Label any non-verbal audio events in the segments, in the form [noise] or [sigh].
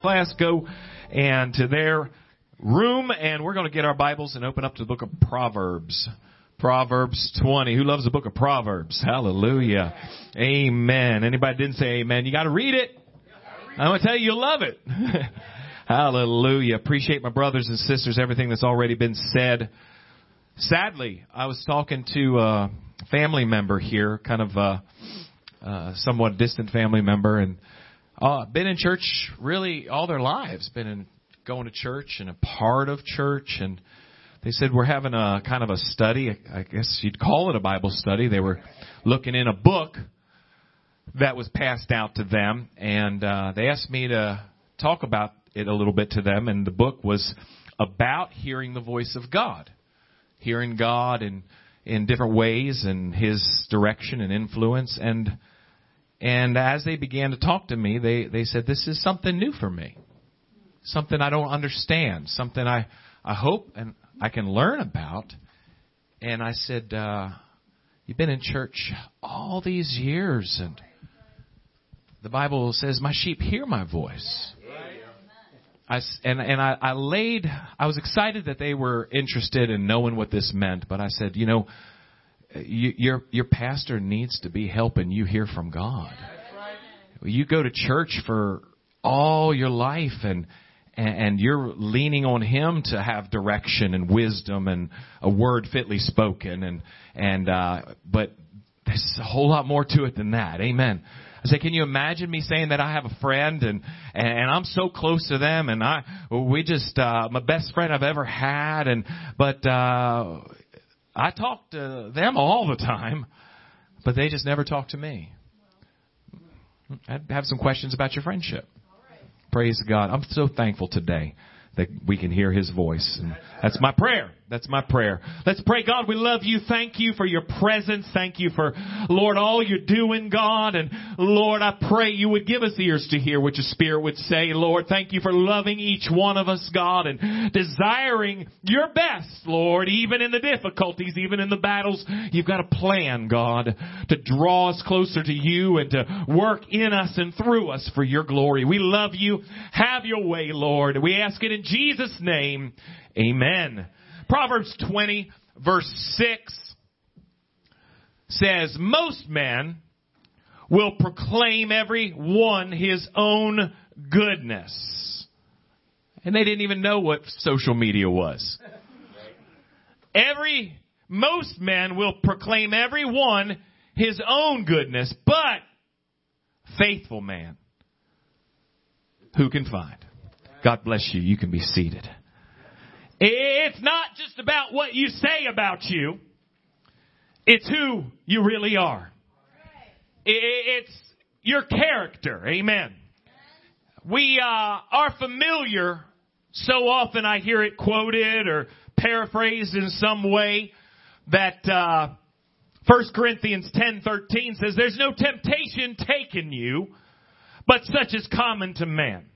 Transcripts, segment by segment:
class go and to their room and we're going to get our Bibles and open up to the book of Proverbs. Proverbs 20. Who loves the book of Proverbs? Hallelujah. Amen. Anybody didn't say amen? You got to read it. I'm going to tell you you'll love it. [laughs] Hallelujah. Appreciate my brothers and sisters, everything that's already been said. Sadly, I was talking to a family member here, kind of a, somewhat distant family member, and uh, been in church really all their lives. Been in going to church and a part of church, and they said we're having a kind of a study. I guess you'd call it a Bible study. They were looking in a book that was passed out to them, and uh, they asked me to talk about it a little bit to them. And the book was about hearing the voice of God, hearing God in in different ways and His direction and influence and and as they began to talk to me, they, they said, this is something new for me. Something I don't understand. Something I, I hope and I can learn about. And I said, uh, you've been in church all these years and the Bible says, my sheep hear my voice. I, and and I, I laid, I was excited that they were interested in knowing what this meant, but I said, you know, you, your your pastor needs to be helping you hear from God. You go to church for all your life and and you're leaning on him to have direction and wisdom and a word fitly spoken and and uh but there's a whole lot more to it than that. Amen. I say, can you imagine me saying that I have a friend and and I'm so close to them and I we just uh my best friend I've ever had and but uh I talk to them all the time, but they just never talk to me. I have some questions about your friendship. Praise God. I'm so thankful today that we can hear His voice. And that's my prayer. That's my prayer. Let's pray, God, we love you. Thank you for your presence. Thank you for, Lord, all you're doing, God. And Lord, I pray you would give us ears to hear what your Spirit would say. Lord, thank you for loving each one of us, God, and desiring your best, Lord, even in the difficulties, even in the battles. You've got a plan, God, to draw us closer to you and to work in us and through us for your glory. We love you. Have your way, Lord. We ask it in Jesus' name. Amen. Proverbs 20 verse 6 says, most men will proclaim every one his own goodness. And they didn't even know what social media was. Every, most men will proclaim every one his own goodness, but faithful man, who can find? God bless you. You can be seated. It's not just about what you say about you. It's who you really are. It's your character. Amen. We uh, are familiar. So often I hear it quoted or paraphrased in some way that uh, 1 Corinthians 10:13 says, "There's no temptation taken you, but such is common to man."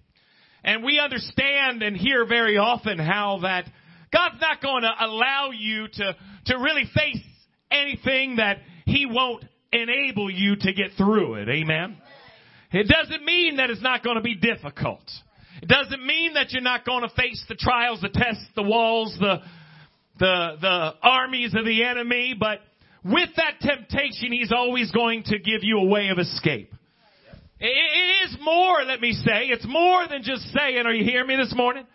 And we understand and hear very often how that God's not going to allow you to, to really face anything that He won't enable you to get through it. Amen. It doesn't mean that it's not going to be difficult. It doesn't mean that you're not going to face the trials, the tests, the walls, the, the, the armies of the enemy, but with that temptation, He's always going to give you a way of escape. It is more, let me say. It's more than just saying, are you hearing me this morning?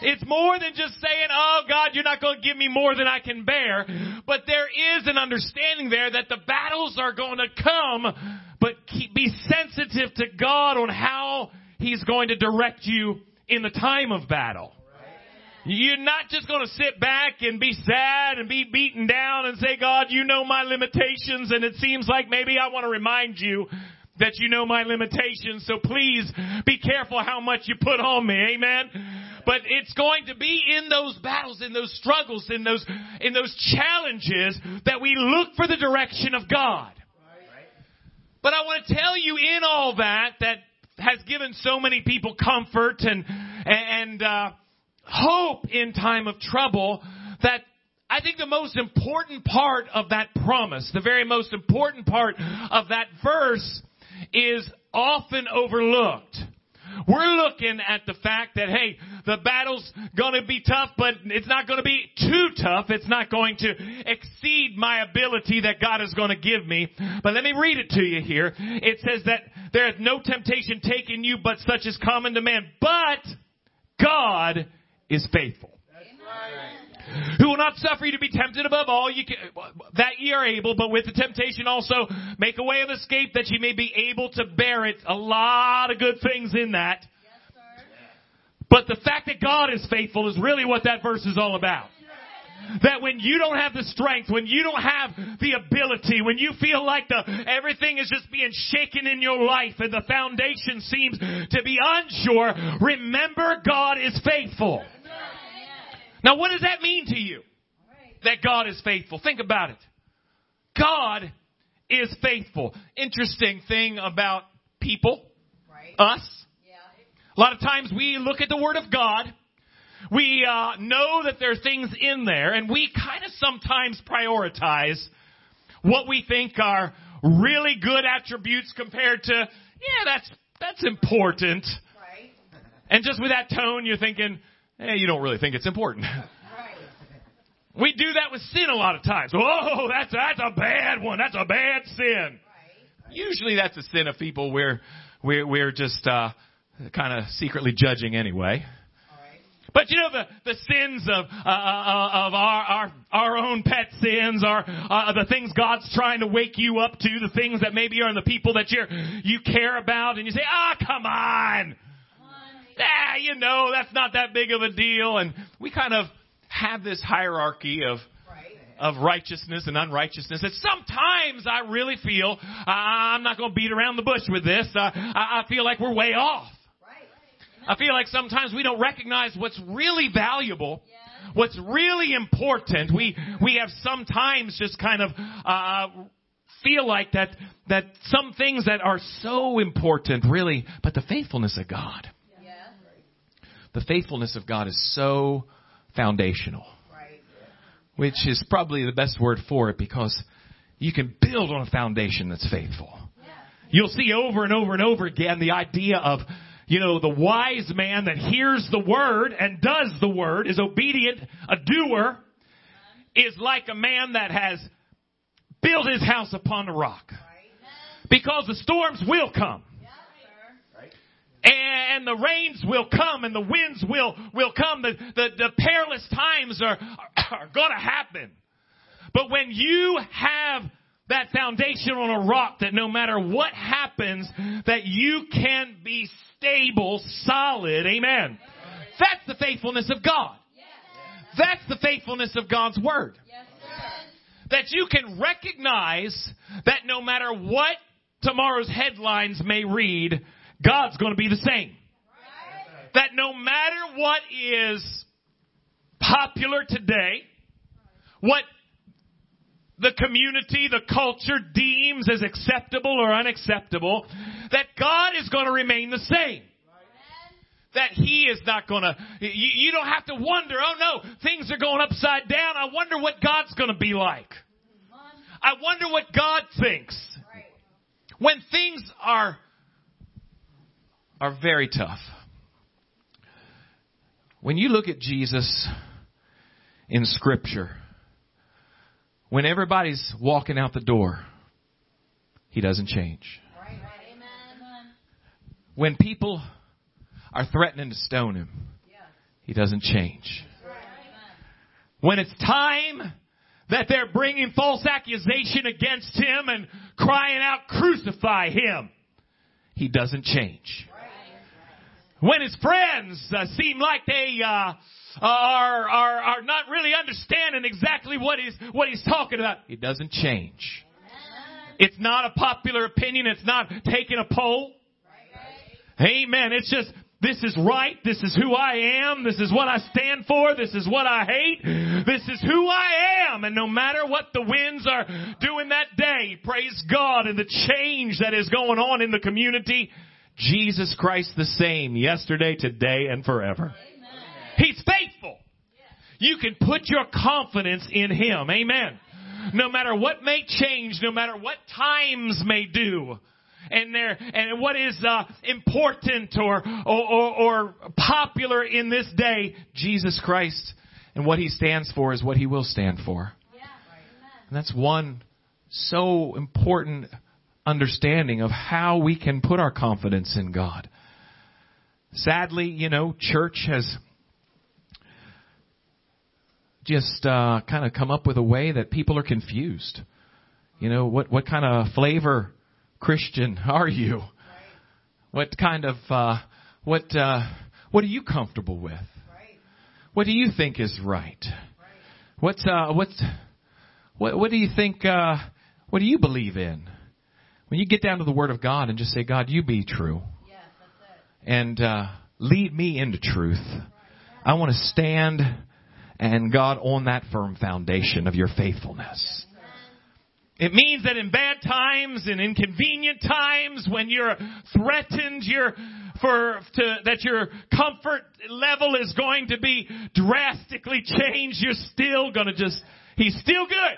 It's more than just saying, oh God, you're not going to give me more than I can bear. But there is an understanding there that the battles are going to come, but keep, be sensitive to God on how He's going to direct you in the time of battle. You're not just going to sit back and be sad and be beaten down and say, God, you know my limitations and it seems like maybe I want to remind you that you know my limitations, so please be careful how much you put on me. Amen. But it's going to be in those battles, in those struggles, in those, in those challenges that we look for the direction of God. But I want to tell you in all that, that has given so many people comfort and, and, uh, hope in time of trouble that I think the most important part of that promise, the very most important part of that verse is often overlooked. We're looking at the fact that, hey, the battle's gonna be tough, but it's not gonna be too tough. It's not going to exceed my ability that God is gonna give me. But let me read it to you here. It says that there is no temptation taken you but such as common to man. But God is faithful who will not suffer you to be tempted above all you can, that ye are able, but with the temptation also make a way of escape that ye may be able to bear it. A lot of good things in that. But the fact that God is faithful is really what that verse is all about. That when you don't have the strength, when you don't have the ability, when you feel like the, everything is just being shaken in your life and the foundation seems to be unsure, remember God is faithful. Now what does that mean to you? That God is faithful. Think about it. God is faithful. Interesting thing about people, us. Yeah. A lot of times we look at the Word of God. We uh, know that there are things in there, and we kind of sometimes prioritize what we think are really good attributes compared to, yeah, that's that's important. Right. And just with that tone, you're thinking, eh, you don't really think it's important. [laughs] Right. We do that with sin a lot of times. Oh, that's that's a bad one. That's a bad sin. Right. Usually, that's a sin of people we're we're we're just uh, kind of secretly judging anyway. Right. But you know the the sins of uh, uh, of our our our own pet sins, are uh, the things God's trying to wake you up to, the things that maybe are in the people that you you care about, and you say, ah, come on, ah, you know that's not that big of a deal, and we kind of have this hierarchy of of righteousness and unrighteousness. And sometimes I really feel uh, I'm not going to beat around the bush with this. Uh, I, I feel like we're way off. I feel like sometimes we don't recognize what's really valuable, what's really important. We we have sometimes just kind of uh, feel like that that some things that are so important, really, but the faithfulness of God. The faithfulness of God is so foundational, Right. which is probably the best word for it because you can build on a foundation that's faithful. You'll see over and over and over again the idea of, you know, the wise man that hears the word and does the word, is obedient, a doer, is like a man that has built his house upon a rock. Because the storms will come. And the rains will come and the winds will, will come. The, the, the perilous times are, [coughs] are gonna happen. But when you have that foundation on a rock that no matter what happens, that you can be stable, solid, amen. That's the faithfulness of God. That's the faithfulness of God's Word. That you can recognize that no matter what tomorrow's headlines may read, God's going to be the same. That no matter what is popular today, what the community, the culture deems as acceptable or unacceptable, that God is going to remain the same. That He is not going to, you, you don't have to wonder, oh no, things are going upside down. I wonder what God's going to be like. I wonder what God thinks. When things are, are very tough. When you look at Jesus in scripture, when everybody's walking out the door, he doesn't change. When people are threatening to stone him, he doesn't change. When it's time that they're bringing false accusation against him and crying out, crucify him, he doesn't change. When his friends uh, seem like they uh, are, are are not really understanding exactly what he's what he's talking about, it doesn't change. It's not a popular opinion. It's not taking a poll. Amen. It's just, this is right. This is who I am. This is what I stand for. This is what I hate. This is who I am. And no matter what the winds are doing that day, praise God and the change that is going on in the community, Jesus Christ the same yesterday, today, and forever. He's faithful. You can put your confidence in Him. Amen. No matter what may change, no matter what times may do, and their and what is uh, important or, or or or popular in this day. Jesus Christ and what He stands for is what He will stand for. And that's one so important understanding of how we can put our confidence in God. Sadly, you know, church has just uh, kind of come up with a way that people are confused. You know, what what kind of flavor Christian [laughs] are you? What kind of uh, what uh, what are you comfortable with? What do you think is right? What's uh, what's what what do you think? Uh, what do you believe in? When you get down to the Word of God and just say, God, you be true, and uh, lead me into truth. I want to stand and God on that firm foundation of your faithfulness. It means that in bad times and inconvenient times when you're threatened, you're for to, that your comfort level is going to be drastically changed, you're still going to just he's still good.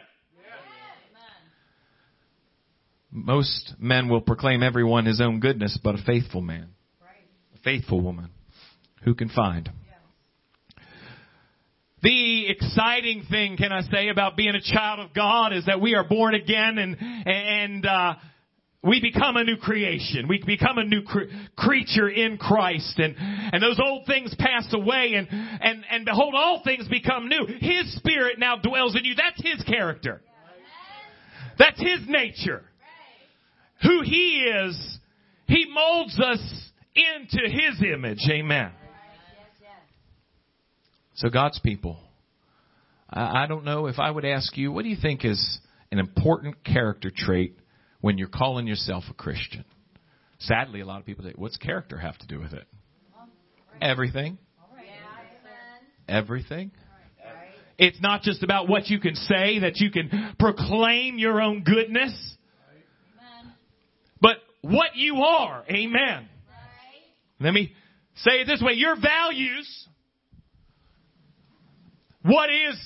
Most men will proclaim everyone his own goodness, but a faithful man, a faithful woman, who can find? The exciting thing, can I say, about being a child of God is that we are born again and, and, uh, we become a new creation. We become a new cre- creature in Christ and, and those old things pass away and, and, and behold, all things become new. His spirit now dwells in you. That's His character. That's His nature. Who He is, He molds us into His image. Amen. So God's people, I don't know if I would ask you, what do you think is an important character trait when you're calling yourself a Christian? Sadly, a lot of people say, what's character have to do with it? Everything. Everything. It's not just about what you can say, that you can proclaim your own goodness, what you are. Amen. Let me say it this way. Your values what is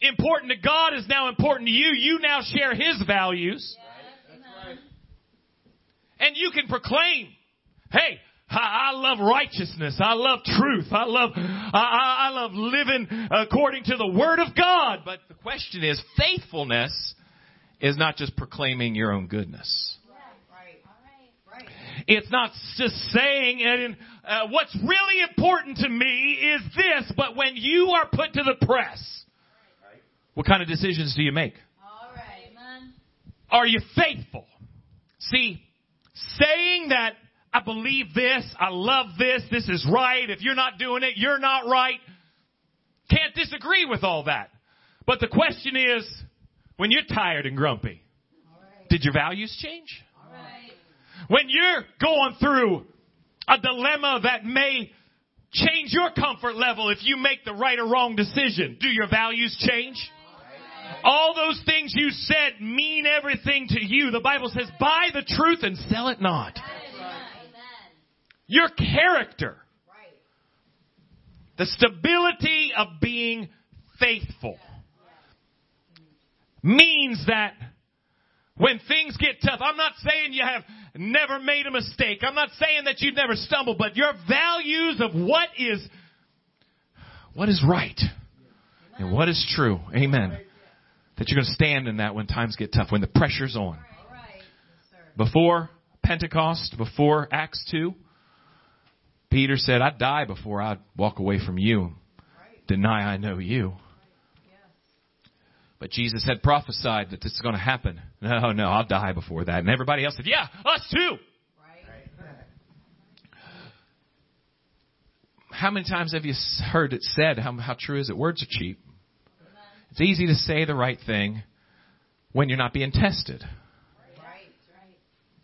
important to God is now important to you. You now share His values. And you can proclaim, hey, I, love righteousness. I love truth. I love, I, I love living according to the Word of God. But the question is, faithfulness is not just proclaiming your own goodness. It's not just saying it uh, what's really important to me is this, but when you are put to the press, what kind of decisions do you make? Are you faithful? See, saying that I believe this, I love this, this is right, if you're not doing it, you're not right, can't disagree with all that. But the question is, when you're tired and grumpy, did your values change? When you're going through a dilemma that may change your comfort level if you make the right or wrong decision, do your values change? All those things you said mean everything to you. The Bible says, buy the truth and sell it not. Your character. The stability of being faithful means that when things get tough, I'm not saying you have never made a mistake. I'm not saying that you've never stumbled, but your values of what is, what is right and what is true. Amen. That you're going to stand in that when times get tough, when the pressure's on. Before Pentecost, before Acts 2, Peter said, I'd die before I'd walk away from you, deny I know you. But Jesus had prophesied that this is going to happen. No, no, I'll die before that. And everybody else said, yeah, us too. How many times have you heard it said? How, how true is it? Words are cheap. It's easy to say the right thing when you're not being tested.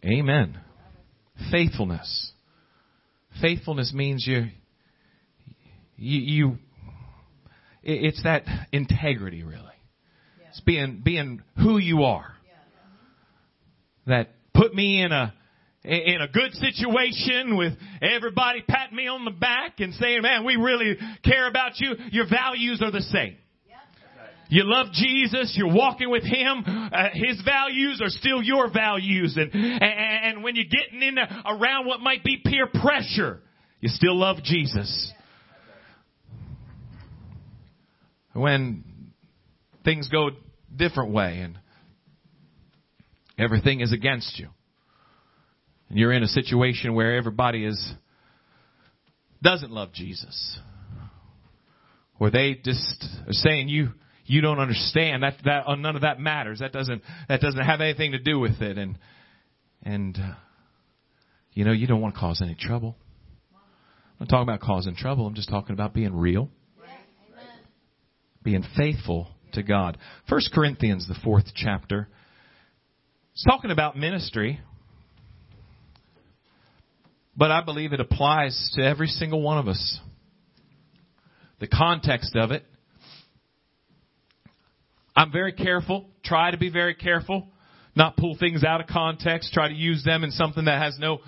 Amen. Faithfulness. Faithfulness means you, you, you it's that integrity really. It's being, being who you are. That put me in a, in a good situation with everybody patting me on the back and saying, man, we really care about you. Your values are the same. You love Jesus. You're walking with Him. Uh, his values are still your values. And, and, and when you're getting in around what might be peer pressure, you still love Jesus. When things go different way and everything is against you. And you're in a situation where everybody is doesn't love Jesus. Or they just are saying you you don't understand that that uh, none of that matters. That doesn't that doesn't have anything to do with it and and uh, you know you don't want to cause any trouble. I'm not talking about causing trouble. I'm just talking about being real. Being faithful to God. First Corinthians, the fourth chapter. It's talking about ministry. But I believe it applies to every single one of us. The context of it. I'm very careful, try to be very careful, not pull things out of context, try to use them in something that has no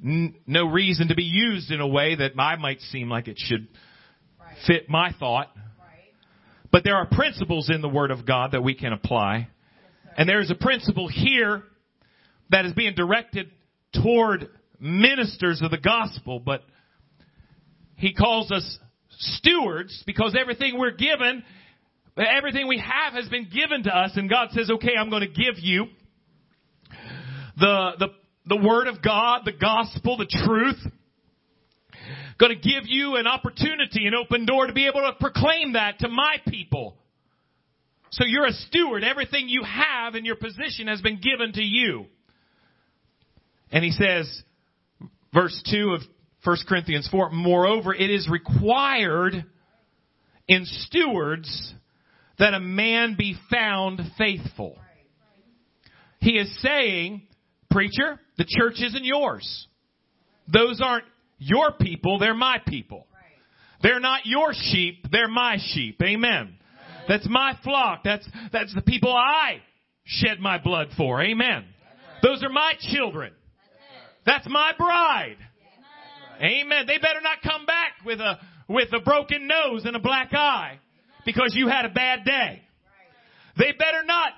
no reason to be used in a way that I might seem like it should fit my thought. But there are principles in the Word of God that we can apply. And there's a principle here that is being directed toward ministers of the gospel, but he calls us stewards because everything we're given, everything we have has been given to us and God says, okay, I'm going to give you the, the, the word of God, the gospel, the truth. Going to give you an opportunity, an open door to be able to proclaim that to my people. So you're a steward. Everything you have in your position has been given to you. And he says, verse 2 of 1 Corinthians 4, moreover, it is required in stewards that a man be found faithful. He is saying, preacher, the church isn't yours. Those aren't your people, they're my people. They're not your sheep, they're my sheep. Amen. That's my flock. That's, that's the people I shed my blood for. Amen. Those are my children. That's my bride. Amen. They better not come back with a, with a broken nose and a black eye because you had a bad day. They better not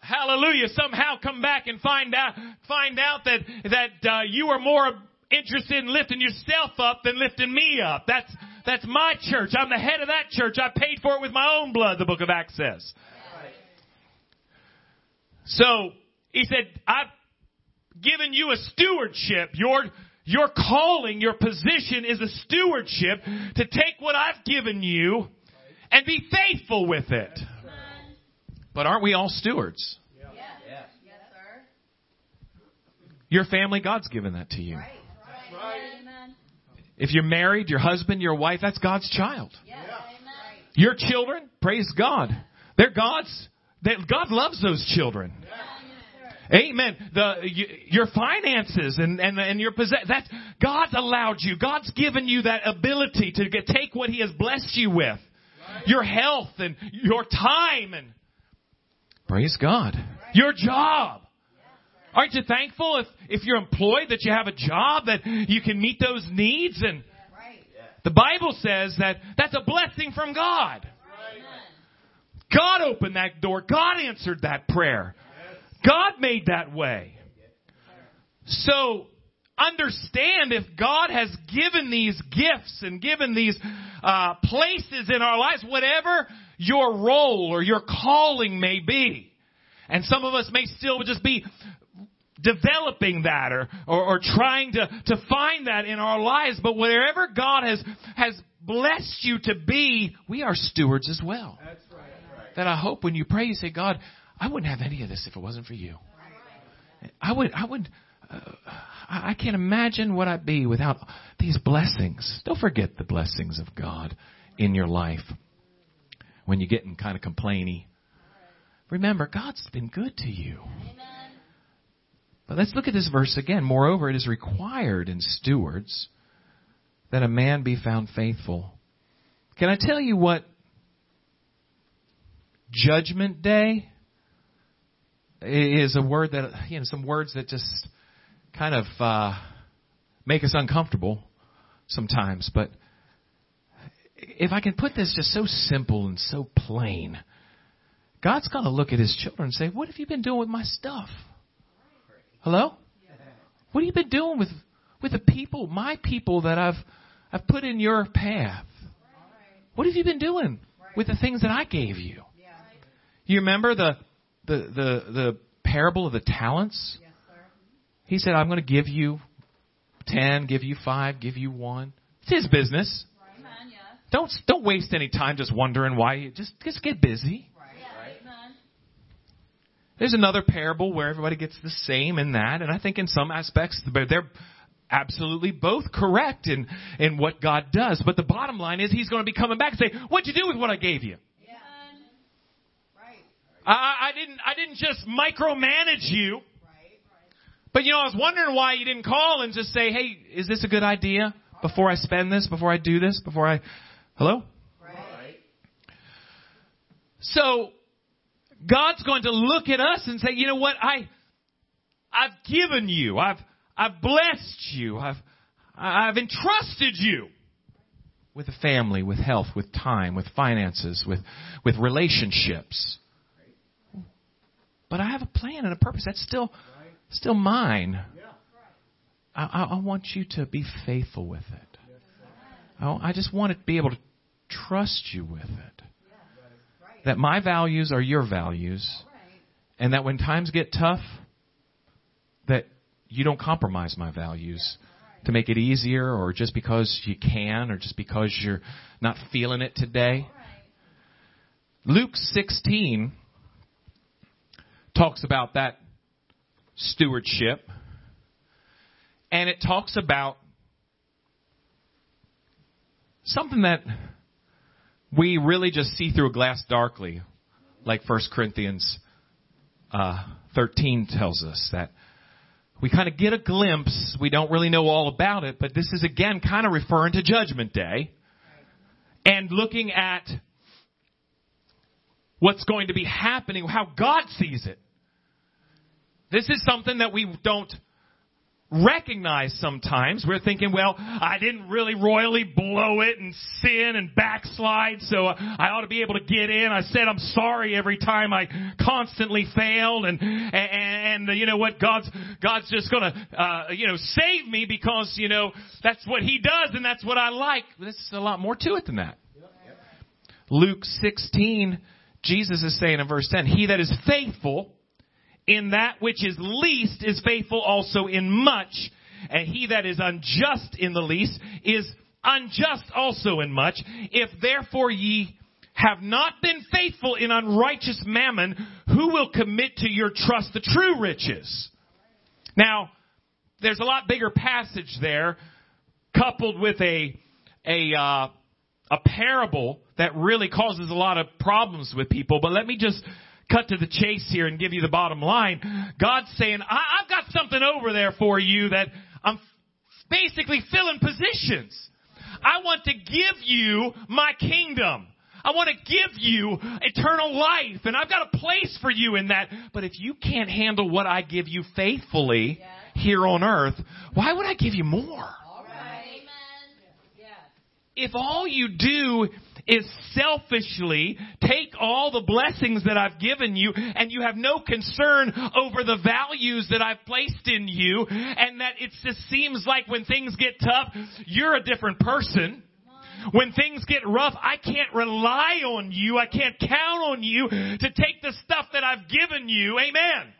hallelujah somehow come back and find out find out that that uh, you are more interested in lifting yourself up than lifting me up. That's that's my church. I'm the head of that church. I paid for it with my own blood the book of acts says. So he said i've given you a stewardship. Your your calling, your position is a stewardship to take what I've given you and be faithful with it. But aren't we all stewards? Your family, God's given that to you. If you're married, your husband, your wife, that's God's child. Your children, praise God. They're God's. They, God loves those children. Amen. The your finances and and and your possess that God's allowed you. God's given you that ability to get, take what He has blessed you with, right. your health and your time and praise God, right. your job. Aren't you thankful if if you're employed that you have a job that you can meet those needs and the Bible says that that's a blessing from God. God opened that door. God answered that prayer. God made that way. So, understand if God has given these gifts and given these uh, places in our lives, whatever your role or your calling may be, and some of us may still just be developing that or, or, or trying to, to find that in our lives, but wherever God has, has blessed you to be, we are stewards as well. That's right. That I hope when you pray, you say, God, I wouldn't have any of this if it wasn't for you. I would, I would, uh, I can't imagine what I'd be without these blessings. Don't forget the blessings of God in your life when you're getting kind of complainy. Remember, God's been good to you. But let's look at this verse again. Moreover, it is required in stewards that a man be found faithful. Can I tell you what Judgment Day is a word that, you know, some words that just kind of uh, make us uncomfortable sometimes. But if I can put this just so simple and so plain, God's going to look at his children and say, What have you been doing with my stuff? Hello? What have you been doing with, with the people, my people that I've, I've put in your path? What have you been doing with the things that I gave you? You remember the, the, the, the parable of the talents? He said, I'm going to give you ten, give you five, give you one. It's his business. Don't don't waste any time just wondering why. You, just just get busy. There's another parable where everybody gets the same in that, and I think in some aspects they're absolutely both correct in in what God does. But the bottom line is He's going to be coming back and say, "What'd you do with what I gave you?" Yeah. Right. I, I didn't I didn't just micromanage you. But you know, I was wondering why you didn't call and just say, "Hey, is this a good idea before I spend this, before I do this, before I Hello? Right. So God's going to look at us and say, "You know what? I I've given you. I've I've blessed you. I've I've entrusted you with a family, with health, with time, with finances, with with relationships. But I have a plan and a purpose. That's still still mine. I, I, want you to be faithful with it. I, I just want to be able to trust you with it. That my values are your values, and that when times get tough, that you don't compromise my values to make it easier, or just because you can, or just because you're not feeling it today. Luke 16 talks about that stewardship. And it talks about something that we really just see through a glass darkly, like 1 Corinthians uh, 13 tells us that we kind of get a glimpse. We don't really know all about it, but this is again kind of referring to Judgment Day and looking at what's going to be happening, how God sees it. This is something that we don't recognize sometimes. We're thinking, well, I didn't really royally blow it and sin and backslide, so I ought to be able to get in. I said I'm sorry every time I constantly failed, and and, and you know what? God's God's just gonna uh, you know save me because you know that's what He does and that's what I like. There's a lot more to it than that. Luke 16, Jesus is saying in verse 10, He that is faithful in that which is least is faithful also in much, and he that is unjust in the least is unjust also in much. If therefore ye have not been faithful in unrighteous mammon, who will commit to your trust the true riches? Now, there's a lot bigger passage there, coupled with a a uh, a parable that really causes a lot of problems with people. But let me just cut to the chase here and give you the bottom line. God's saying, I- have got something over there for you that I'm basically filling positions. I want to give you my kingdom. I want to give you eternal life, and I've got a place for you in that. But if you can't handle what I give you faithfully here on earth, why would I give you more? If all you do is selfishly take all the blessings that I've given you and you have no concern over the values that I've placed in you and that it just seems like when things get tough, you're a different person. When things get rough, I can't rely on you. I can't count on you to take the stuff that I've given you. Amen.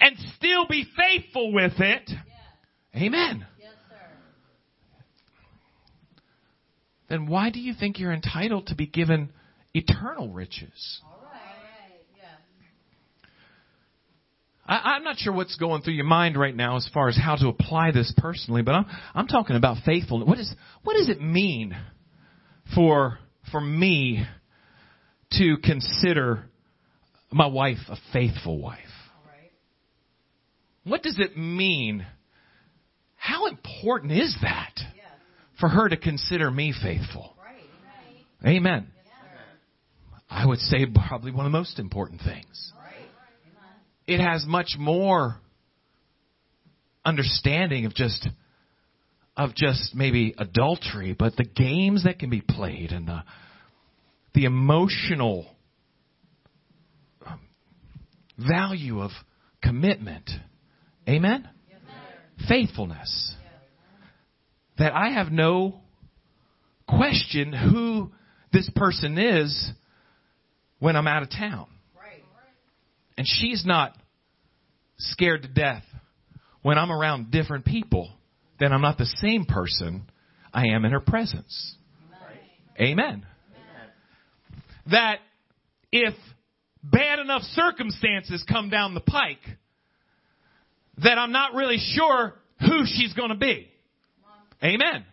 And still be faithful with it. Amen. Then why do you think you're entitled to be given eternal riches? I, I'm not sure what's going through your mind right now as far as how to apply this personally, but I'm, I'm talking about faithfulness. What, is, what does it mean for, for me to consider my wife a faithful wife? What does it mean? How important is that? For her to consider me faithful. Amen. I would say probably one of the most important things. It has much more understanding of just of just maybe adultery, but the games that can be played and the, the emotional um, value of commitment. Amen? Faithfulness. That I have no question who this person is when I'm out of town. Right. And she's not scared to death when I'm around different people, then I'm not the same person I am in her presence. Amen. That if bad enough circumstances come down the pike, that I'm not really sure who she's going to be. Amen.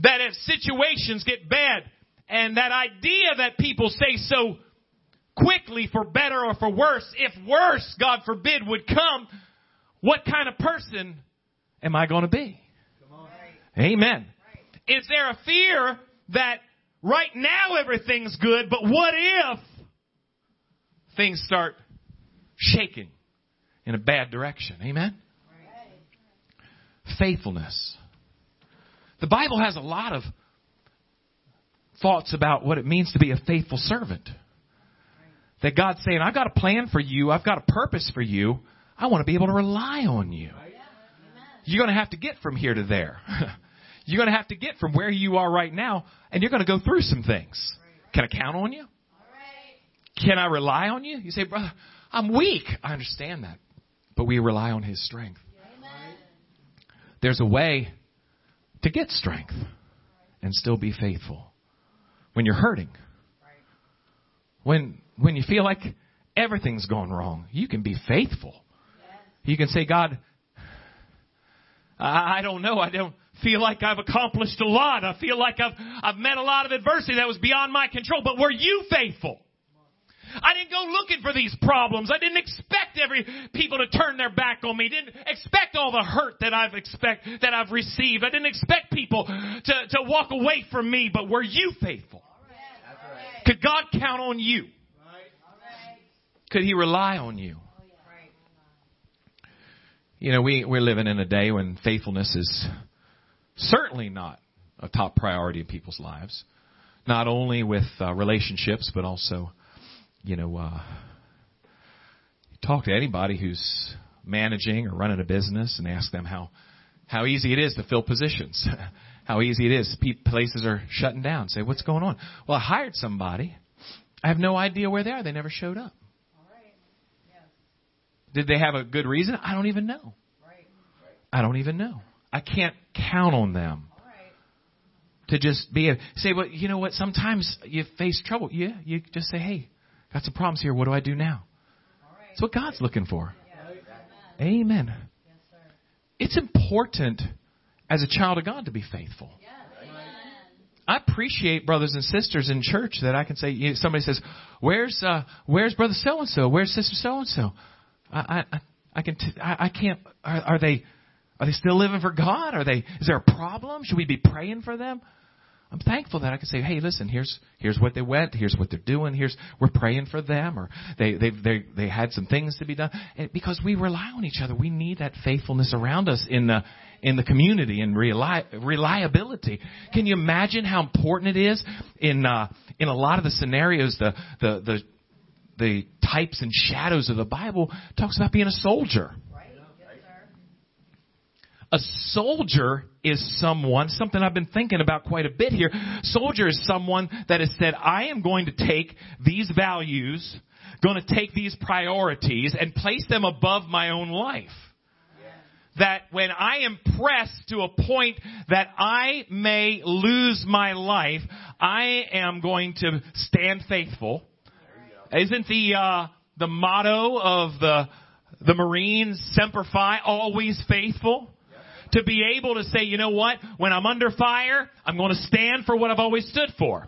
That if situations get bad and that idea that people say so quickly for better or for worse, if worse, God forbid, would come, what kind of person am I going to be? Amen. Is there a fear that right now everything's good, but what if things start shaking in a bad direction? Amen. Faithfulness. The Bible has a lot of thoughts about what it means to be a faithful servant. That God's saying, I've got a plan for you, I've got a purpose for you, I want to be able to rely on you. You're going to have to get from here to there. [laughs] you're going to have to get from where you are right now, and you're going to go through some things. Can I count on you? Can I rely on you? You say, brother, I'm weak. I understand that. But we rely on His strength. There's a way to get strength and still be faithful when you're hurting. When, when you feel like everything's gone wrong, you can be faithful. You can say, God, I don't know. I don't feel like I've accomplished a lot. I feel like I've, I've met a lot of adversity that was beyond my control, but were you faithful? I didn't go looking for these problems. I didn't expect every people to turn their back on me. Didn't expect all the hurt that I've expect that I've received. I didn't expect people to, to walk away from me, but were you faithful? Could God count on you? Could he rely on you? You know, we, we're living in a day when faithfulness is certainly not a top priority in people's lives. Not only with uh, relationships, but also, you know, uh, talk to anybody who's managing or running a business and ask them how, how easy it is to fill positions. [laughs] how easy it is. Places are shutting down. Say, what's going on? Well, I hired somebody. I have no idea where they are. They never showed up. Did they have a good reason? I don't even know. I don't even know. I can't count on them to just be a say. Well, you know what? Sometimes you face trouble. Yeah, you just say, "Hey, got some problems here. What do I do now?" That's what God's looking for. Amen. It's important as a child of God to be faithful. I appreciate brothers and sisters in church that I can say. You know, somebody says, "Where's uh, Where's brother so and so? Where's sister so and so?" I, I, I can, t- I, I can't. Are, are they, are they still living for God? Are they? Is there a problem? Should we be praying for them? I'm thankful that I can say, hey, listen, here's here's what they went, here's what they're doing, here's we're praying for them, or they they they they had some things to be done, and because we rely on each other, we need that faithfulness around us in the in the community and reli- reliability. Can you imagine how important it is in uh, in a lot of the scenarios the the the the types and shadows of the Bible talks about being a soldier. A soldier is someone, something I've been thinking about quite a bit here. Soldier is someone that has said, I am going to take these values, going to take these priorities and place them above my own life. That when I am pressed to a point that I may lose my life, I am going to stand faithful isn't the uh, the motto of the the Marines Semper Fi, always faithful? To be able to say, you know what, when I'm under fire, I'm going to stand for what I've always stood for.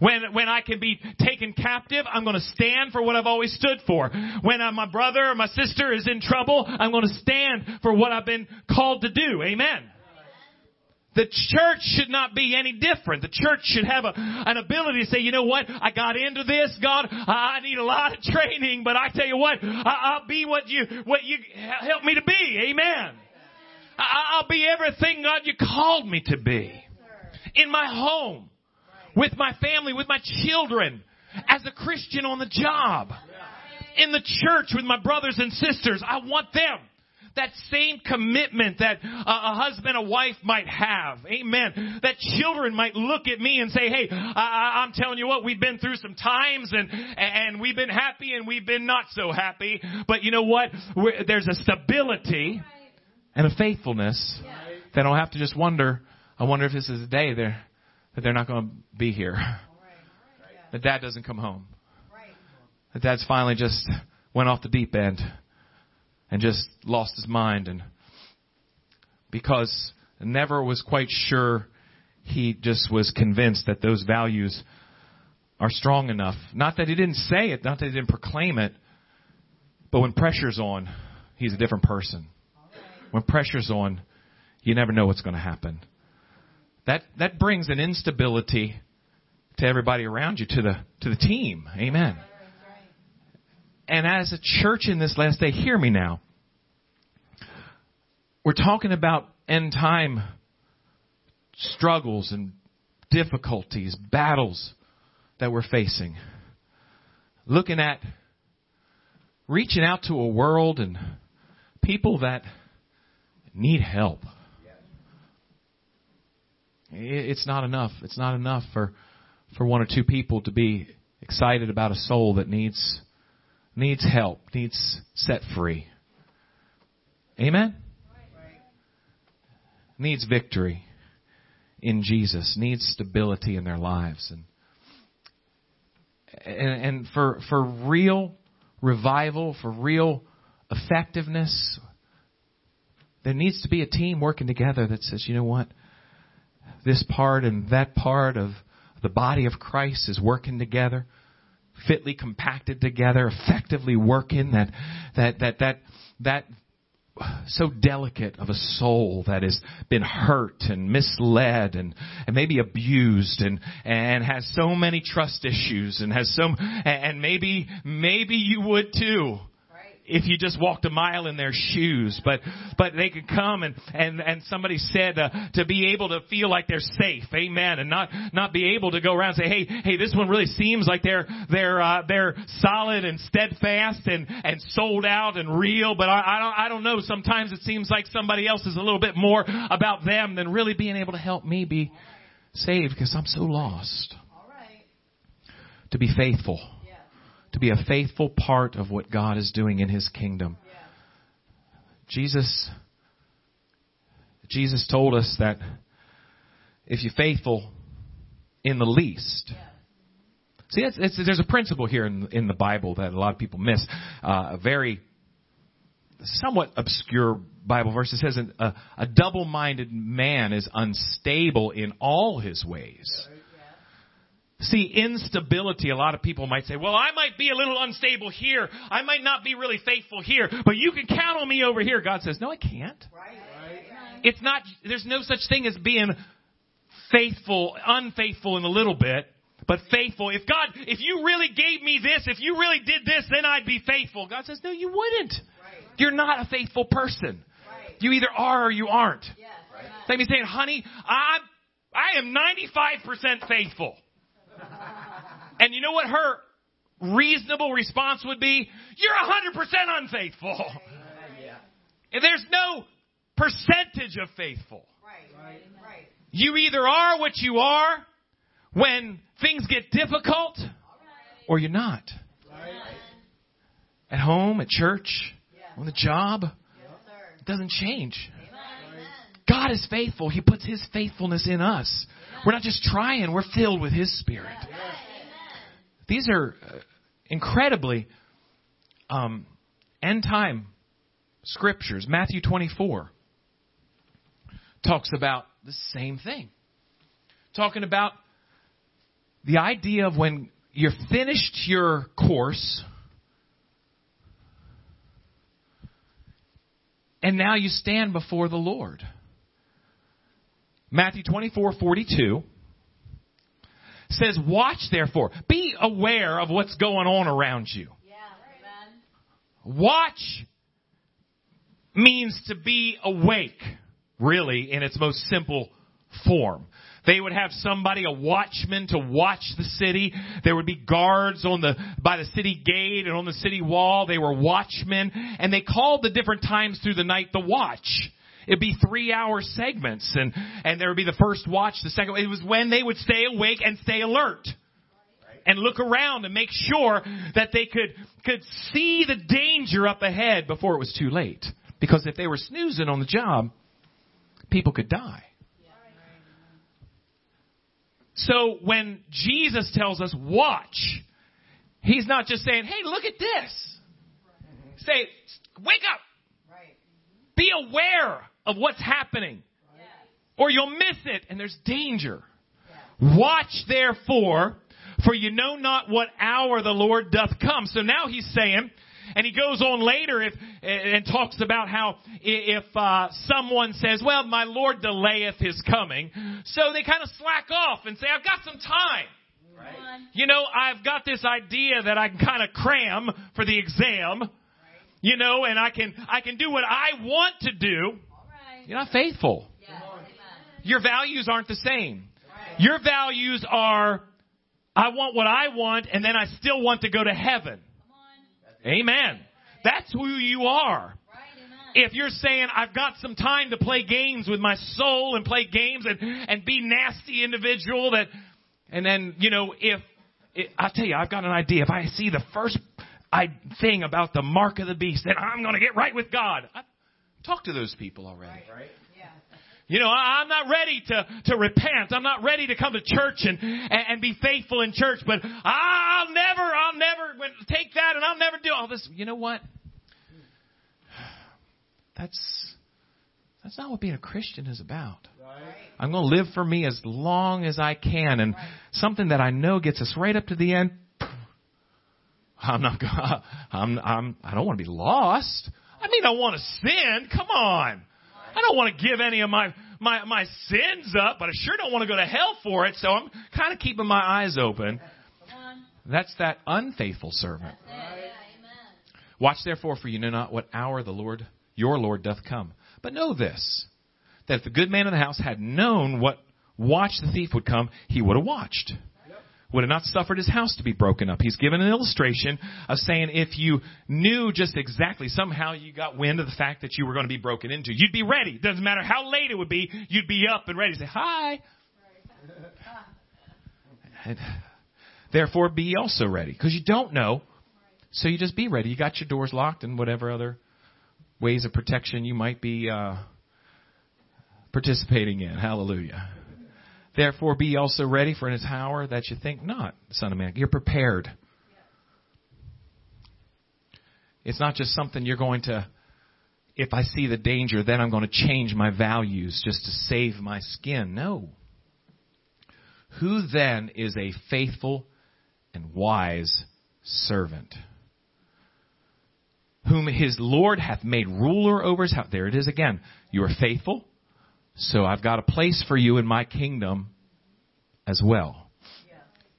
When, when I can be taken captive, I'm going to stand for what I've always stood for. When uh, my brother or my sister is in trouble, I'm going to stand for what I've been called to do. Amen. The church should not be any different. The church should have a, an ability to say, you know what, I got into this, God, I need a lot of training, but I tell you what, I, will be what you, what you help me to be. Amen. I- I'll be everything, God, you called me to be. In my home, with my family, with my children, as a Christian on the job, in the church with my brothers and sisters. I want them that same commitment that a, husband, a wife might have. Amen. That children might look at me and say, hey, I, I'm telling you what, we've been through some times and, and we've been happy and we've been not so happy. But you know what? We're, there's a stability and a faithfulness that I don't have to just wonder, I wonder if this is the day they're, that they're not going to be here. That dad doesn't come home. That dad's finally just went off the deep end and just lost his mind and because never was quite sure he just was convinced that those values are strong enough. Not that he didn't say it, not that he didn't proclaim it, but when pressure's on, he's a different person. When pressure's on, you never know what's going to happen. That that brings an instability to everybody around you, to the to the team. Amen. And as a church in this last day, hear me now. We're talking about end time struggles and difficulties, battles that we're facing. Looking at reaching out to a world and people that need help. It's not enough. It's not enough for for one or two people to be excited about a soul that needs needs help, needs set free. Amen? Needs victory in Jesus, needs stability in their lives. And, and, and for, for real revival, for real effectiveness, there needs to be a team working together that says, you know what? This part and that part of the body of Christ is working together fitly compacted together, effectively working that that that that that so delicate of a soul that has been hurt and misled and, and maybe abused and, and has so many trust issues and has so, and maybe, maybe you would too if you just walked a mile in their shoes. But but they could come and and and somebody said uh, to be able to feel like they're safe, amen, and not not be able to go around and say, hey hey, this one really seems like they're they're uh, they're solid and steadfast and and sold out and real. But I, I don't I don't know. Sometimes it seems like somebody else is a little bit more about them than really being able to help me be saved because I'm so lost. All right. To be faithful. To be a faithful part of what God is doing in His kingdom. Jesus, Jesus told us that if you're faithful in the least, see, it's, it's, there's a principle here in, in the Bible that a lot of people miss. Uh, a very somewhat obscure Bible verse. It says a, a double-minded man is unstable in all his ways. See, instability, a lot of people might say, well, I might be a little unstable here. I might not be really faithful here, but you can count on me over here. God says, no, I can't. Right. It's not, there's no such thing as being faithful, unfaithful in a little bit, but faithful. If God, if you really gave me this, if you really did this, then I'd be faithful. God says, no, you wouldn't. Right. You're not a faithful person. Right. You either are or you aren't. Yes. It's like me saying, honey, I'm, I am 95% faithful. And you know what her reasonable response would be? You're 100% unfaithful. And there's no percentage of faithful. Right. You either are what you are when things get difficult, or you're not. At home, at church, on the job, it doesn't change. God is faithful. He puts His faithfulness in us. We're not just trying, we're filled with His Spirit. These are uh, incredibly um, end time scriptures. Matthew 24 talks about the same thing. Talking about the idea of when you're finished your course and now you stand before the Lord. Matthew 24:42 says, "Watch therefore. Be aware of what's going on around you." Yeah. Watch means to be awake. really, in its most simple form. They would have somebody, a watchman to watch the city. There would be guards on the, by the city gate and on the city wall. They were watchmen and they called the different times through the night the watch. It'd be three hour segments and, and there would be the first watch, the second, it was when they would stay awake and stay alert. And look around and make sure that they could, could see the danger up ahead before it was too late. Because if they were snoozing on the job, people could die. So when Jesus tells us watch, he's not just saying, hey, look at this. Say, wake up. Right. Be aware of what's happening. Or you'll miss it and there's danger. Watch therefore, for you know not what hour the Lord doth come. So now he's saying, and he goes on later if, and talks about how if uh, someone says, well, my Lord delayeth his coming, so they kind of slack off and say, I've got some time. Right. You know, I've got this idea that I can kind of cram for the exam, you know, and I can, I can do what I want to do. You're not faithful. Your values aren't the same. Your values are, I want what I want and then I still want to go to heaven. Amen. That's who you are. If you're saying, I've got some time to play games with my soul and play games and, and be nasty individual that, and then, you know, if, I'll tell you, I've got an idea. If I see the first I, thing about the mark of the beast, then I'm going to get right with God. I, talk to those people already. Yeah. You know, I- I'm not ready to, to repent. I'm not ready to come to church and, and, and be faithful in church, but I'll never, I'll never take that and I'll never do all this. You know what? [sighs] That's, that's not what being a Christian is about. I'm going to live for me as long as I can and something that I know gets us right up to the end. [sighs] I'm not going [laughs] I'm, I'm, I don't want to be lost. I mean, I want to sin. Come on. I don't want to give any of my, my, my sins up, but I sure don't want to go to hell for it. So I'm kind of keeping my eyes open. That's that unfaithful servant. Watch therefore, for you know not what hour the Lord, your Lord, doth come. But know this, that if the good man of the house had known what watch the thief would come, he would have watched. Would have not suffered his house to be broken up. He's given an illustration of saying if you knew just exactly, somehow you got wind of the fact that you were going to be broken into, you'd be ready. Doesn't matter how late it would be, you'd be up and ready to say, hi. And Therefore, be also ready. Because you don't know. So you just be ready. You got your doors locked and whatever other ways of protection you might be uh, participating in. Hallelujah. Therefore, be also ready for an hour that you think not, Son of Man. You're prepared. It's not just something you're going to, if I see the danger, then I'm going to change my values just to save my skin. No. Who then is a faithful and wise servant? Whom his Lord hath made ruler over his house. There it is again. You are faithful, so I've got a place for you in my kingdom as well.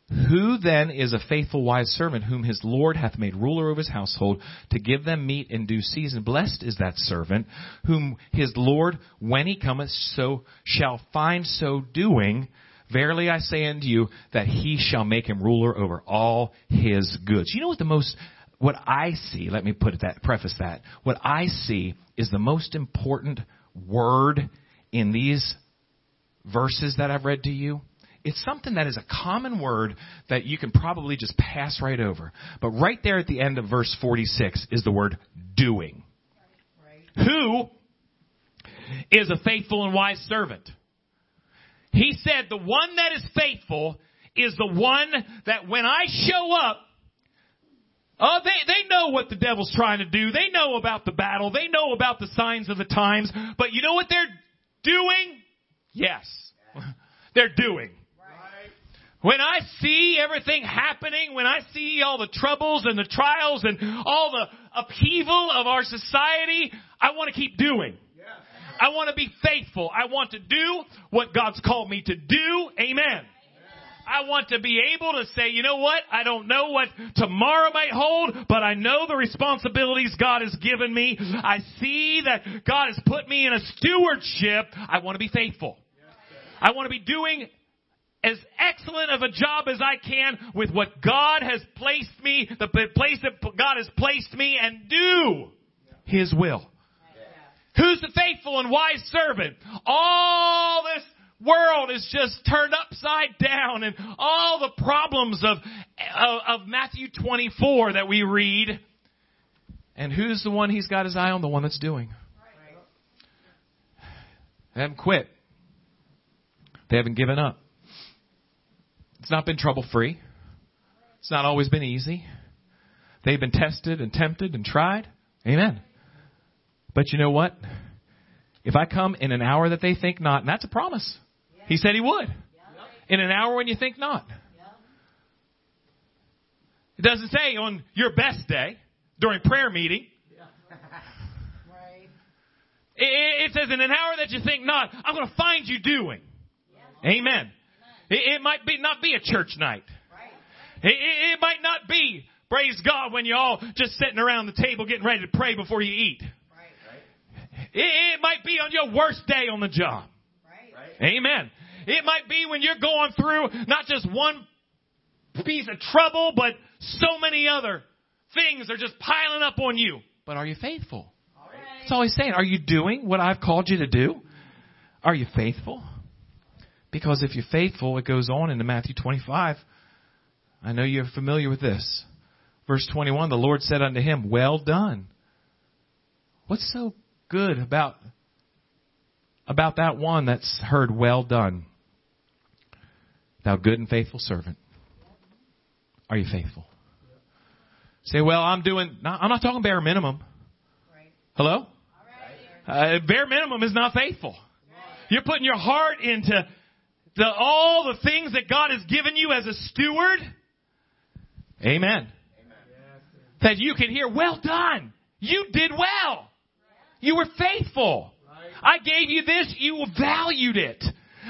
Who then is a faithful wise servant whom his Lord hath made ruler over his household to give them meat in due season? Blessed is that servant whom his Lord, when he cometh, so shall find so doing. Verily I say unto you that he shall make him ruler over all his goods. You know what the most, what I see, let me put that, preface that. What I see is the most important word in these verses that I've read to you. It's something that is a common word that you can probably just pass right over. But right there at the end of verse 46 is the word doing. Who is a faithful and wise servant? He said the one that is faithful is the one that when I show up, Oh, they, they know what the devil's trying to do. They know about the battle. They know about the signs of the times. But you know what they're doing? Yes. [laughs] They're doing. When I see everything happening, when I see all the troubles and the trials and all the upheaval of our society, I want to keep doing. I want to be faithful. I want to do what God's called me to do. Amen. I want to be able to say, you know what? I don't know what tomorrow might hold, but I know the responsibilities God has given me. I see that God has put me in a stewardship. I want to be faithful. I want to be doing as excellent of a job as I can with what God has placed me, the place that God has placed me and do His will. Who's the faithful and wise servant? All this world is just turned upside down and all the problems of, of, of Matthew 24 that we read. And who's the one he's got his eye on? The one that's doing. They haven't quit. They haven't given up. It's not been trouble free. It's not always been easy. They've been tested and tempted and tried. Amen. But you know what? If I come in an hour that they think not, and that's a promise. He said he would. In an hour when you think not. It doesn't say on your best day during prayer meeting. It, says in an hour that you think not, I'm going to find you doing. Amen. It, might be not be a church night. It, it might not be praise God when you're all just sitting around the table getting ready to pray before you eat. It, it might be on your worst day on the job. Amen. It might be when you're going through not just one piece of trouble, but so many other things are just piling up on you. But are you faithful? That's all he's saying. Are you doing what I've called you to do? Are you faithful? Because if you're faithful, it goes on into Matthew 25. I know you're familiar with this. Verse 21, the Lord said unto him, Well done. What's so good about about that one that's heard well done. Thou good and faithful servant. Are you faithful? Say, well, I'm doing, I'm not talking bare minimum. Hello? Uh, bare minimum is not faithful. You're putting your heart into the, all the things that God has given you as a steward. Amen. That you can hear, well done. You did well. You were faithful. I gave you this, you valued it.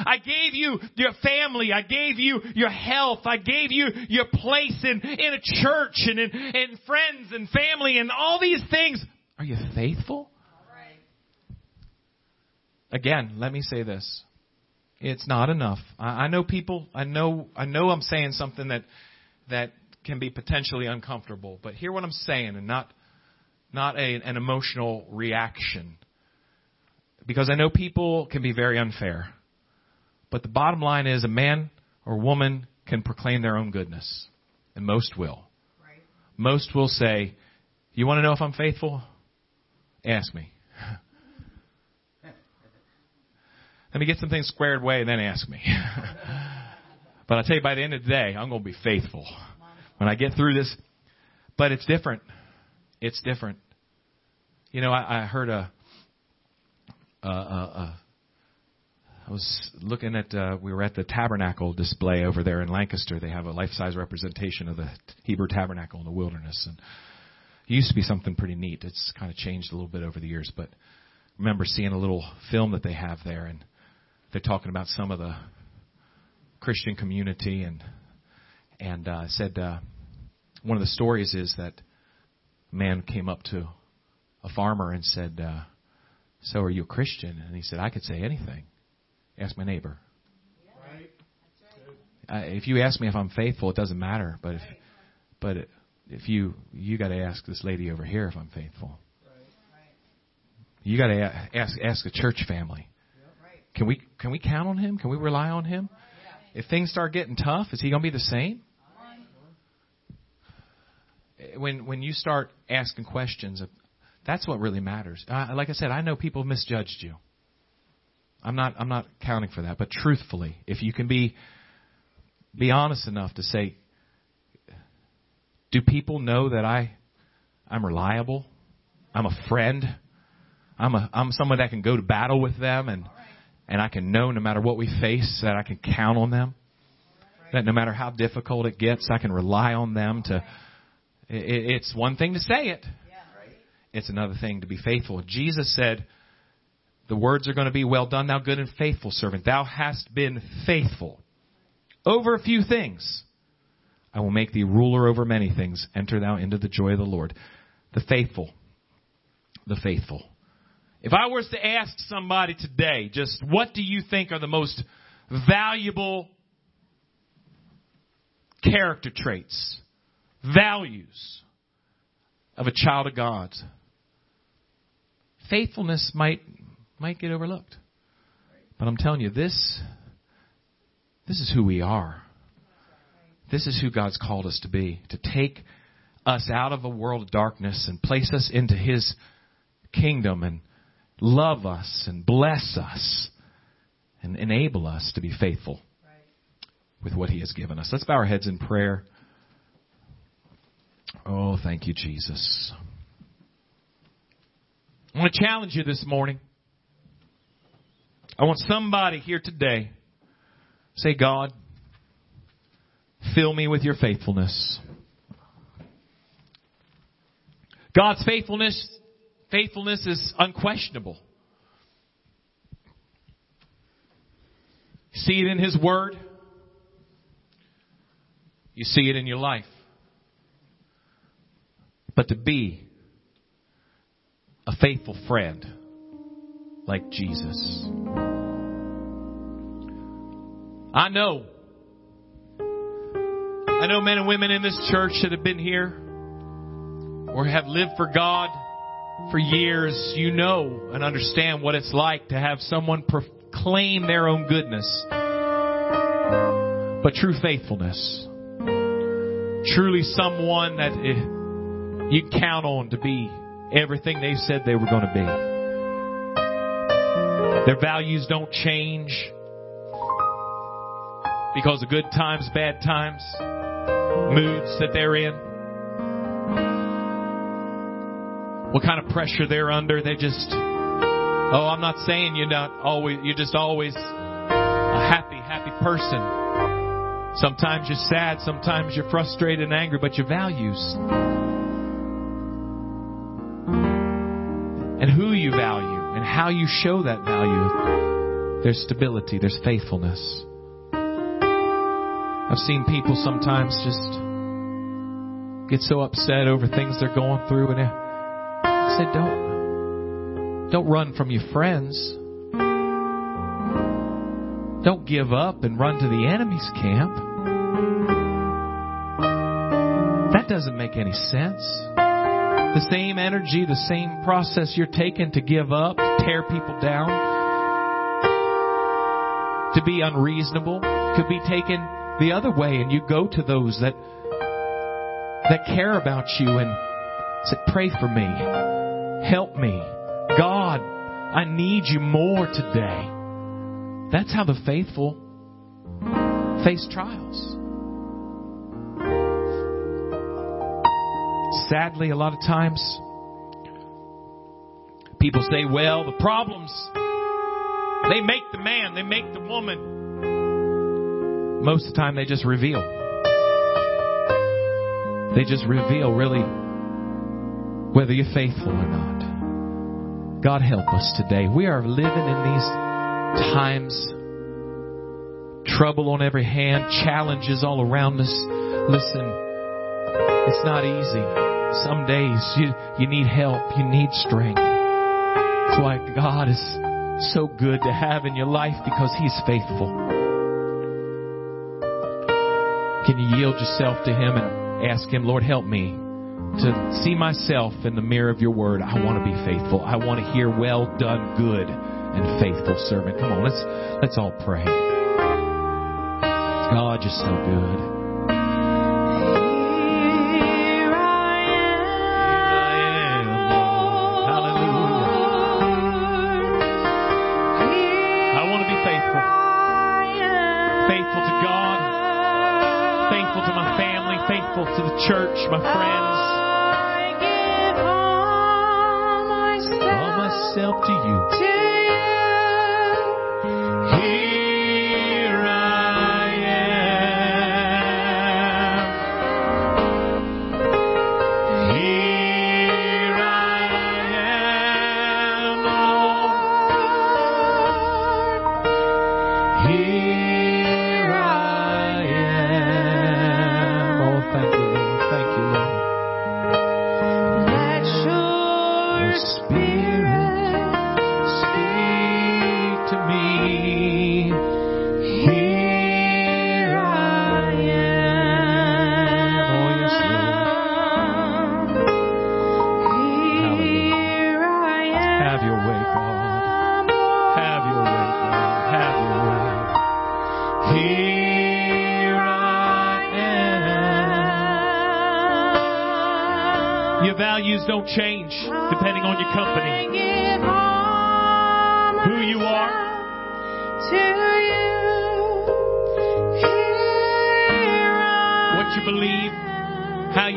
I gave you your family. I gave you your health. I gave you your place in, in a church and in, in friends and family and all these things. Are you faithful? Again, let me say this. It's not enough. I, I know people, I know, I know I'm saying something that, that can be potentially uncomfortable, but hear what I'm saying and not, not a, an emotional reaction. Because I know people can be very unfair. But the bottom line is a man or woman can proclaim their own goodness. And most will. Right. Most will say, You want to know if I'm faithful? Ask me. [laughs] Let me get some things squared away and then ask me. [laughs] but I tell you, by the end of the day, I'm going to be faithful. When I get through this, but it's different. It's different. You know, I, I heard a a, uh, uh, I was looking at, uh, we were at the tabernacle display over there in Lancaster. They have a life size representation of the Hebrew tabernacle in the wilderness. And it used to be something pretty neat. It's kind of changed a little bit over the years. But I remember seeing a little film that they have there. And they're talking about some of the Christian community. And, and uh, said uh, one of the stories is that a man came up to a farmer and said, uh, so are you a Christian? And he said, I could say anything. Ask my neighbor. Uh, if you ask me if I'm faithful, it doesn't matter. But if, but if you you got to ask this lady over here if I'm faithful. You got to ask ask a church family. Can we can we count on him? Can we rely on him? If things start getting tough, is he going to be the same? When when you start asking questions that's what really matters. Uh, like I said, I know people misjudged you. I'm not I'm not counting for that, but truthfully, if you can be be honest enough to say do people know that I I'm reliable? I'm a friend. I'm a I'm someone that can go to battle with them and and I can know no matter what we face that I can count on them. That no matter how difficult it gets, I can rely on them to it, it's one thing to say it. It's another thing to be faithful. Jesus said, the words are going to be, well done, thou good and faithful servant. Thou hast been faithful over a few things. I will make thee ruler over many things. Enter thou into the joy of the Lord. The faithful. The faithful. If I was to ask somebody today, just what do you think are the most valuable character traits, values of a child of God? Faithfulness might might get overlooked. But I'm telling you this this is who we are. This is who God's called us to be, to take us out of a world of darkness and place us into his kingdom and love us and bless us and enable us to be faithful with what He has given us. Let's bow our heads in prayer. Oh, thank you, Jesus. I want to challenge you this morning. I want somebody here today say, God, fill me with your faithfulness. God's faithfulness faithfulness is unquestionable. See it in His Word. You see it in your life. But to be a faithful friend like Jesus. I know. I know men and women in this church that have been here or have lived for God for years, you know and understand what it's like to have someone proclaim their own goodness. But true faithfulness, truly someone that eh, you count on to be everything they said they were going to be. Their values don't change because of good times, bad times, moods that they're in. what kind of pressure they're under. They just, oh, I'm not saying you're not always, you're just always a happy, happy person. Sometimes you're sad, sometimes you're frustrated and angry, but your values and who you value and how you show that value, there's stability, there's faithfulness. I've seen people sometimes just get so upset over things they're going through and I said, don't, don't run from your friends. Don't give up and run to the enemy's camp. That doesn't make any sense. The same energy, the same process you're taking to give up, to tear people down, to be unreasonable, could be taken the other way and you go to those that that care about you and say, pray for me. Help me. God, I need you more today. That's how the faithful face trials. Sadly, a lot of times, people say, well, the problems, they make the man, they make the woman. Most of the time, they just reveal. They just reveal really whether you're faithful or not. God help us today. We are living in these times, trouble on every hand, challenges all around us. Listen, it's not easy. Some days you, you need help, you need strength. That's why God is so good to have in your life because He's faithful. Can you yield yourself to Him and ask Him, Lord, help me to see myself in the mirror of your word. I want to be faithful. I want to hear well done, good and faithful servant. Come on, let's let's all pray. God, you're so good. Church, my friends. All myself to you. values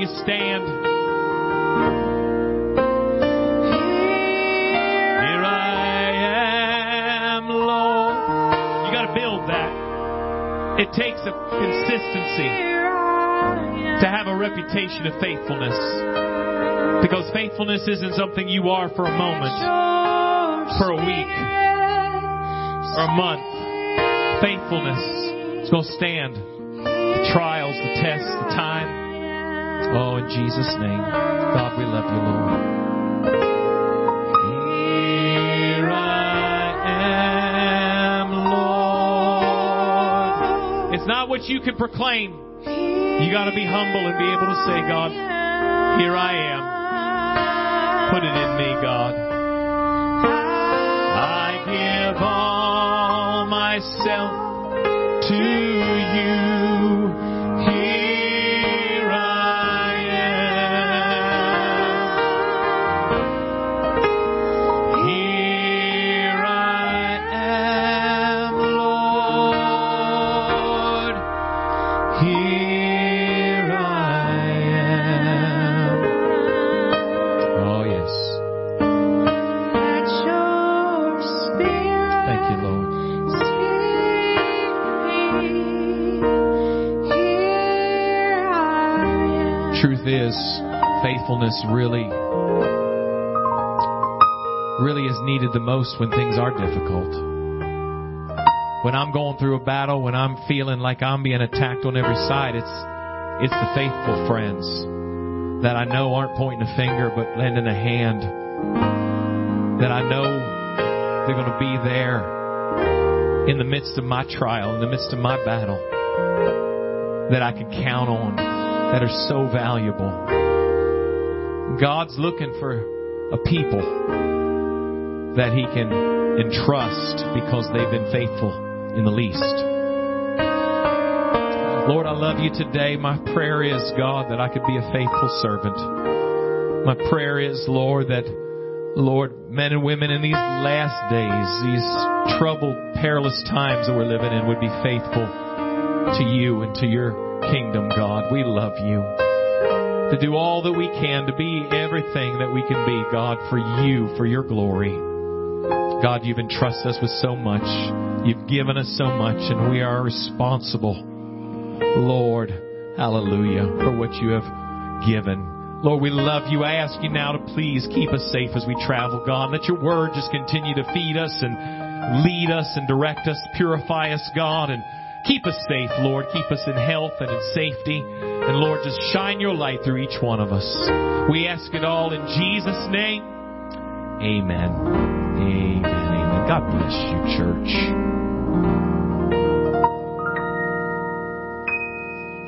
you stand. Here I am, Lord. You got to build that. It takes a consistency to have a reputation of faithfulness. Because faithfulness isn't something you are for a moment, for a week, or a month. Faithfulness is going to stand the trials, the tests, the time. Oh, in Jesus' name. God, we love you, Lord. Here I am, Lord. It's not what you can proclaim. You got to be humble and be able to say, God, here I am. Put it in me, God. I give all myself to you. Faithfulness really, really is needed the most when things are difficult. When I'm going through a battle, when I'm feeling like I'm being attacked on every side, it's, it's the faithful friends that I know aren't pointing a finger but lending a hand. That I know they're going to be there in the midst of my trial, in the midst of my battle, that I can count on, that are so valuable. God's looking for a people that He can entrust because they've been faithful in the least. Lord, I love you today. My prayer is, God, that I could be a faithful servant. My prayer is, Lord, that, Lord, men and women in these last days, these troubled, perilous times that we're living in, would be faithful to you and to your kingdom, God. We love you. To do all that we can, to be everything that we can be, God, for you, for your glory. God, you've entrusted us with so much. You've given us so much, and we are responsible, Lord, hallelujah, for what you have given. Lord, we love you. I ask you now to please keep us safe as we travel, God. Let your word just continue to feed us and lead us and direct us, purify us, God, and keep us safe, Lord. Keep us in health and in safety. And Lord, just shine your light through each one of us. We ask it all in Jesus' name. Amen. Amen. Amen. God bless you, church.